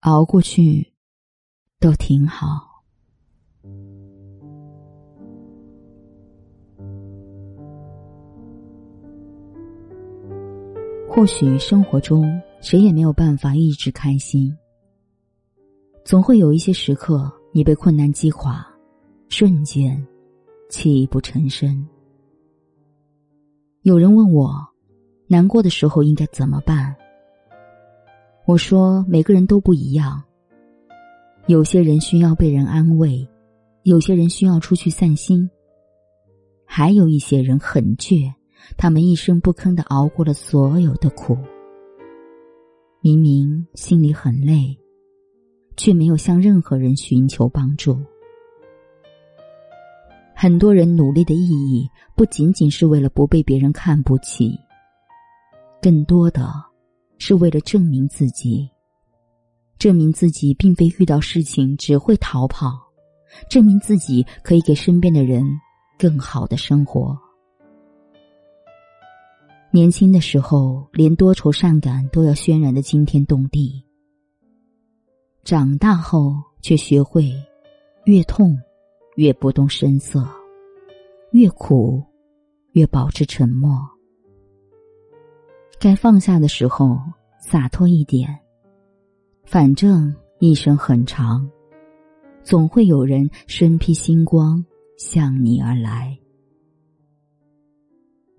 熬过去，都挺好。或许生活中谁也没有办法一直开心，总会有一些时刻，你被困难击垮，瞬间泣不成声。有人问我，难过的时候应该怎么办？我说，每个人都不一样。有些人需要被人安慰，有些人需要出去散心，还有一些人很倔，他们一声不吭的熬过了所有的苦。明明心里很累，却没有向任何人寻求帮助。很多人努力的意义，不仅仅是为了不被别人看不起，更多的。是为了证明自己，证明自己并非遇到事情只会逃跑，证明自己可以给身边的人更好的生活。年轻的时候，连多愁善感都要渲染的惊天动地；长大后，却学会越痛越不动声色，越苦越保持沉默。该放下的时候，洒脱一点。反正一生很长，总会有人身披星光向你而来。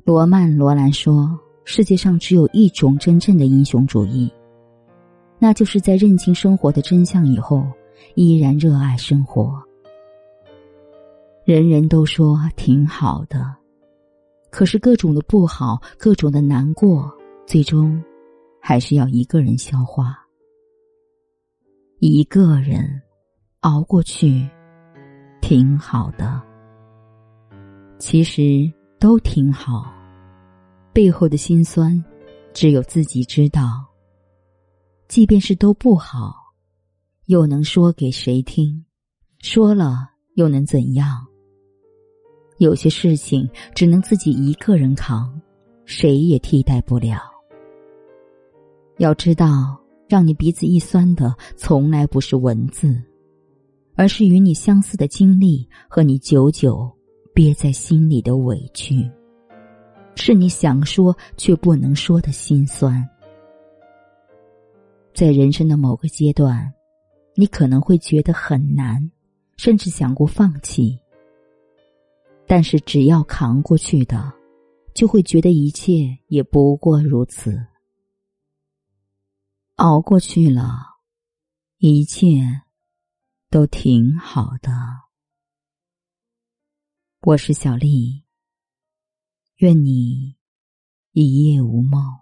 罗曼·罗兰说：“世界上只有一种真正的英雄主义，那就是在认清生活的真相以后，依然热爱生活。”人人都说挺好的，可是各种的不好，各种的难过。最终，还是要一个人消化。一个人熬过去，挺好的。其实都挺好，背后的辛酸，只有自己知道。即便是都不好，又能说给谁听？说了又能怎样？有些事情只能自己一个人扛，谁也替代不了。要知道，让你鼻子一酸的，从来不是文字，而是与你相似的经历和你久久憋在心里的委屈，是你想说却不能说的心酸。在人生的某个阶段，你可能会觉得很难，甚至想过放弃。但是只要扛过去的，就会觉得一切也不过如此。熬过去了，一切都挺好的。我是小丽，愿你一夜无梦。